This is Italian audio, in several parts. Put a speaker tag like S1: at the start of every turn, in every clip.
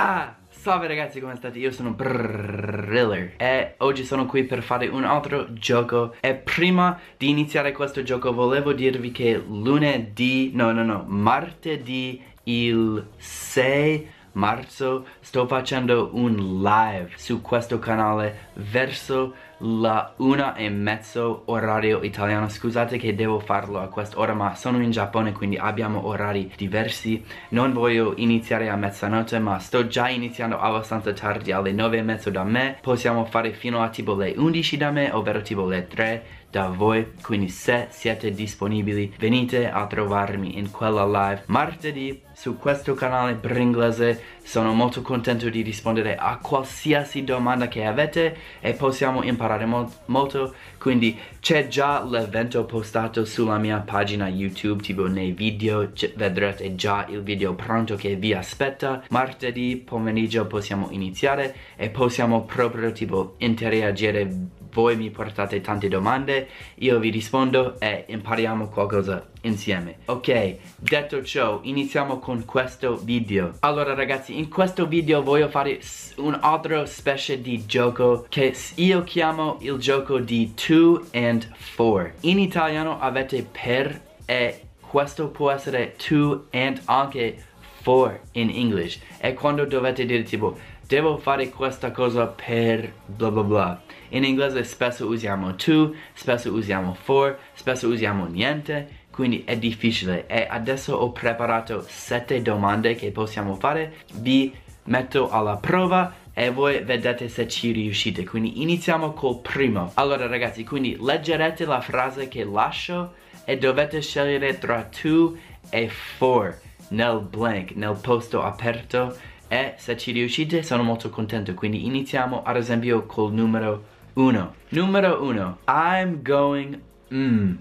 S1: Ah! Salve ragazzi, come state? Io sono Briller e oggi sono qui per fare un altro gioco e prima di iniziare questo gioco volevo dirvi che lunedì, no no no, martedì il 6 marzo sto facendo un live su questo canale verso la una e mezzo orario italiano. Scusate che devo farlo a quest'ora ma sono in Giappone quindi abbiamo orari diversi. Non voglio iniziare a mezzanotte ma sto già iniziando abbastanza tardi alle nove e mezzo da me. Possiamo fare fino a tipo le 11 da me ovvero tipo le 3 da voi. Quindi se siete disponibili venite a trovarmi in quella live martedì su questo canale Bringlese sono molto contento di rispondere a qualsiasi domanda che avete e possiamo imparare mo molto. Quindi c'è già l'evento postato sulla mia pagina YouTube tipo nei video vedrete già il video pronto che vi aspetta. Martedì pomeriggio possiamo iniziare e possiamo proprio tipo interagire voi mi portate tante domande, io vi rispondo e impariamo qualcosa insieme. Ok, detto ciò, iniziamo con questo video. Allora ragazzi, in questo video voglio fare un altro specie di gioco che io chiamo il gioco di 2 and 4. In italiano avete per e questo può essere 2 and anche 4 in English. E quando dovete dire tipo, devo fare questa cosa per bla bla bla in inglese spesso usiamo to, spesso usiamo for, spesso usiamo niente, quindi è difficile. E adesso ho preparato sette domande che possiamo fare, vi metto alla prova e voi vedete se ci riuscite. Quindi iniziamo col primo. Allora ragazzi, quindi leggerete la frase che lascio e dovete scegliere tra to e for nel blank, nel posto aperto e se ci riuscite sono molto contento quindi iniziamo ad esempio col numero uno. Numero uno. I'm going, mmm,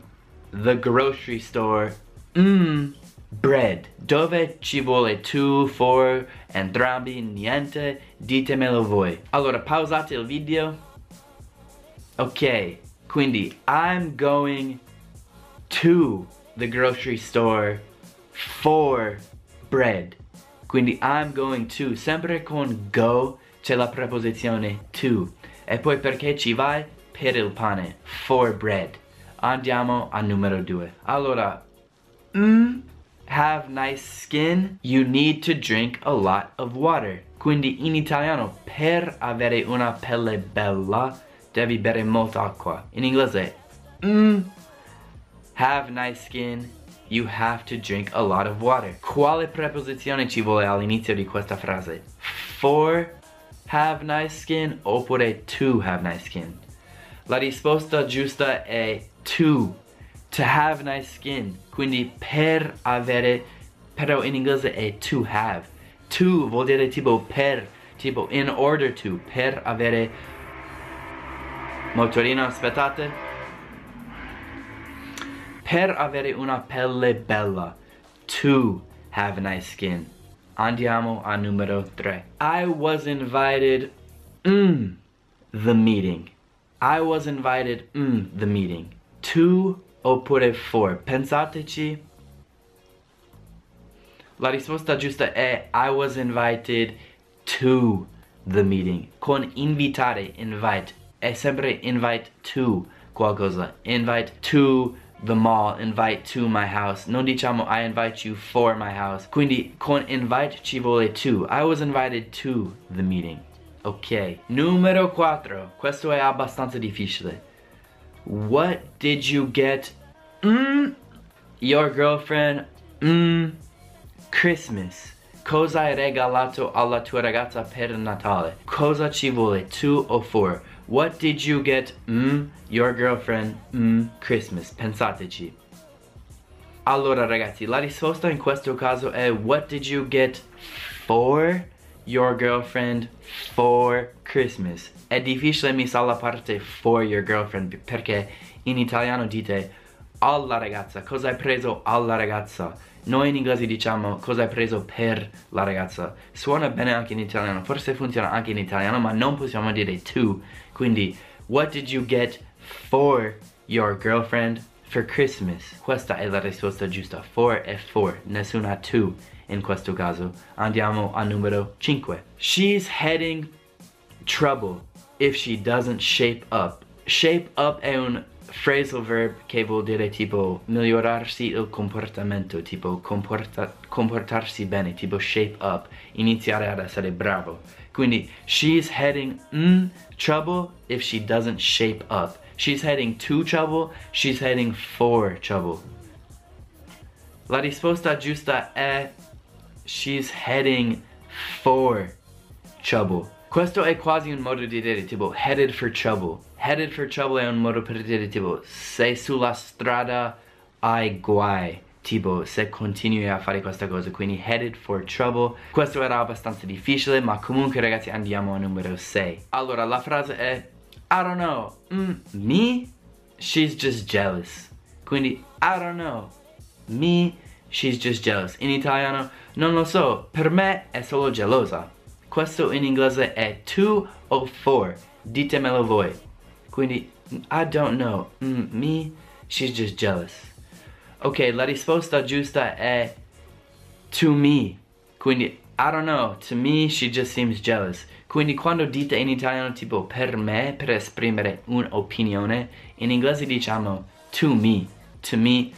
S1: the grocery store, mmm, bread. Dove ci vuole tu, for, entrambi, niente, ditemelo voi. Allora, pausate il video. Ok, quindi I'm going to the grocery store for bread. Quindi I'm going to, sempre con go c'è la preposizione to. E poi perché ci vai? Per il pane. For bread. Andiamo al numero due. Allora, mm, have nice skin, you need to drink a lot of water. Quindi in italiano, per avere una pelle bella, devi bere molta acqua. In inglese, mm, have nice skin, you have to drink a lot of water. Quale preposizione ci vuole all'inizio di questa frase? For have nice skin oppure to have nice skin? La risposta giusta è to, to have nice skin. Quindi per avere, però in inglese è to have. To vuol dire tipo per, tipo in order to, per avere... Motorino, aspettate. Per avere una pelle bella. To have nice skin. Andiamo a numero 3. I was invited, mm, the meeting. I was invited, mm, the meeting. To oppure for. Pensateci. La risposta giusta è I was invited to the meeting. Con invitare, invite. È sempre invite to qualcosa. Invite to the mall, invite to my house. Non diciamo I invite you for my house. Quindi con invite ci vuole to. I was invited to the meeting. Ok. Numero 4. Questo è abbastanza difficile. What did you get? Mm, your girlfriend? Mm, Christmas. Cosa hai regalato alla tua ragazza per Natale? Cosa ci vuole? To o for? What did you get, mm, your girlfriend, mm, Christmas? Pensateci. Allora ragazzi, la risposta in questo caso è What did you get for your girlfriend for Christmas? È difficile mi sa la parte for your girlfriend perché in italiano dite alla ragazza, cosa hai preso alla ragazza? Noi in inglese diciamo cosa hai preso per la ragazza. Suona bene anche in italiano, forse funziona anche in italiano, ma non possiamo dire to. Quindi, what did you get for your girlfriend for Christmas? Questa è la risposta giusta. For e for, nessuna to in questo caso. Andiamo al numero 5. She's heading trouble if she doesn't shape up. Shape up è un phrasal verb che vuol dire tipo migliorarsi il comportamento, tipo comporta comportarsi bene, tipo shape up, iniziare ad essere bravo. Quindi she's heading in trouble if she doesn't shape up. She's heading to trouble, she's heading for trouble. La risposta giusta è she's heading for trouble. Questo è quasi un modo di dire tipo headed for trouble. Headed for trouble è un modo per dire tipo sei sulla strada hai guai. Tipo se continui a fare questa cosa quindi headed for trouble. Questo era abbastanza difficile ma comunque ragazzi andiamo al numero 6. Allora la frase è I don't know. Mm, me? She's just jealous. Quindi I don't know. Me? She's just jealous. In italiano non lo so, per me è solo gelosa. Questo in inglese è to o for, ditemelo voi. Quindi, I don't know, mm, me, she's just jealous. Ok, la risposta giusta è to me. Quindi, I don't know, to me she just seems jealous. Quindi quando dite in italiano tipo per me, per esprimere un'opinione, in inglese diciamo to me. To me,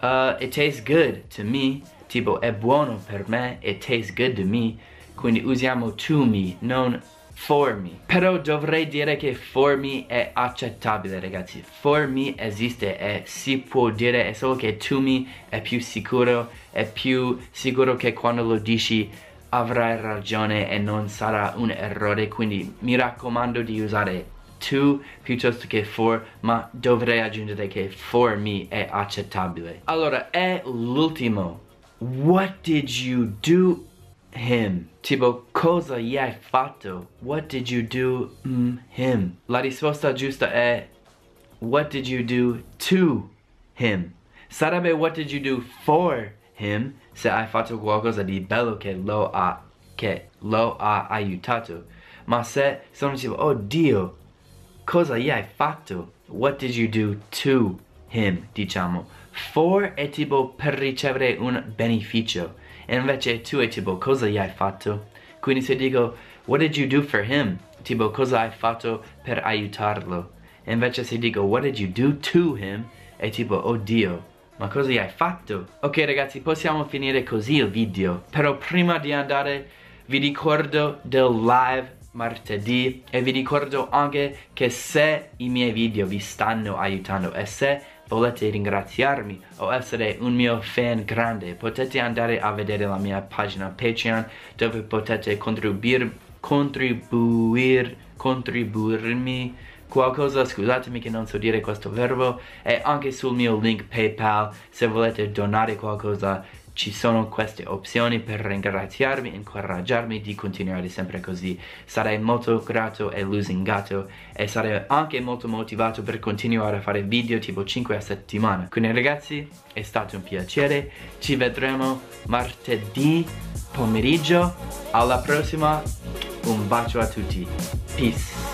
S1: uh, it tastes good to me. Tipo è buono per me, it tastes good to me quindi usiamo to me, non for me. Però dovrei dire che for me è accettabile ragazzi, for me esiste e si può dire, è solo che to me è più sicuro, è più sicuro che quando lo dici avrai ragione e non sarà un errore, quindi mi raccomando di usare to piuttosto che for, ma dovrei aggiungere che for me è accettabile. Allora, è l'ultimo. What did you do him. Tipo, cosa gli hai fatto? What did you do mm, him? La risposta giusta è What did you do to him? Sarebbe what did you do for him se hai fatto qualcosa di bello che lo ha, che lo ha aiutato. Ma se sono tipo, oh Dio, cosa gli hai fatto? What did you do to him, diciamo. For è tipo per ricevere un beneficio e invece tu è tipo cosa gli hai fatto? Quindi se dico what did you do for him? Tipo cosa hai fatto per aiutarlo? E invece se dico what did you do to him? È tipo oddio ma cosa gli hai fatto? Ok ragazzi possiamo finire così il video Però prima di andare vi ricordo del live martedì E vi ricordo anche che se i miei video vi stanno aiutando E se volete ringraziarmi o essere un mio fan grande potete andare a vedere la mia pagina Patreon dove potete contribuir, contribuir, contribuirmi qualcosa, scusatemi che non so dire questo verbo. E anche sul mio link PayPal se volete donare qualcosa ci sono queste opzioni per ringraziarmi incoraggiarmi di continuare sempre così. Sarei molto grato e lusingato e sarei anche molto motivato per continuare a fare video tipo 5 a settimana. Quindi ragazzi è stato un piacere, ci vedremo martedì pomeriggio. Alla prossima, un bacio a tutti. Peace.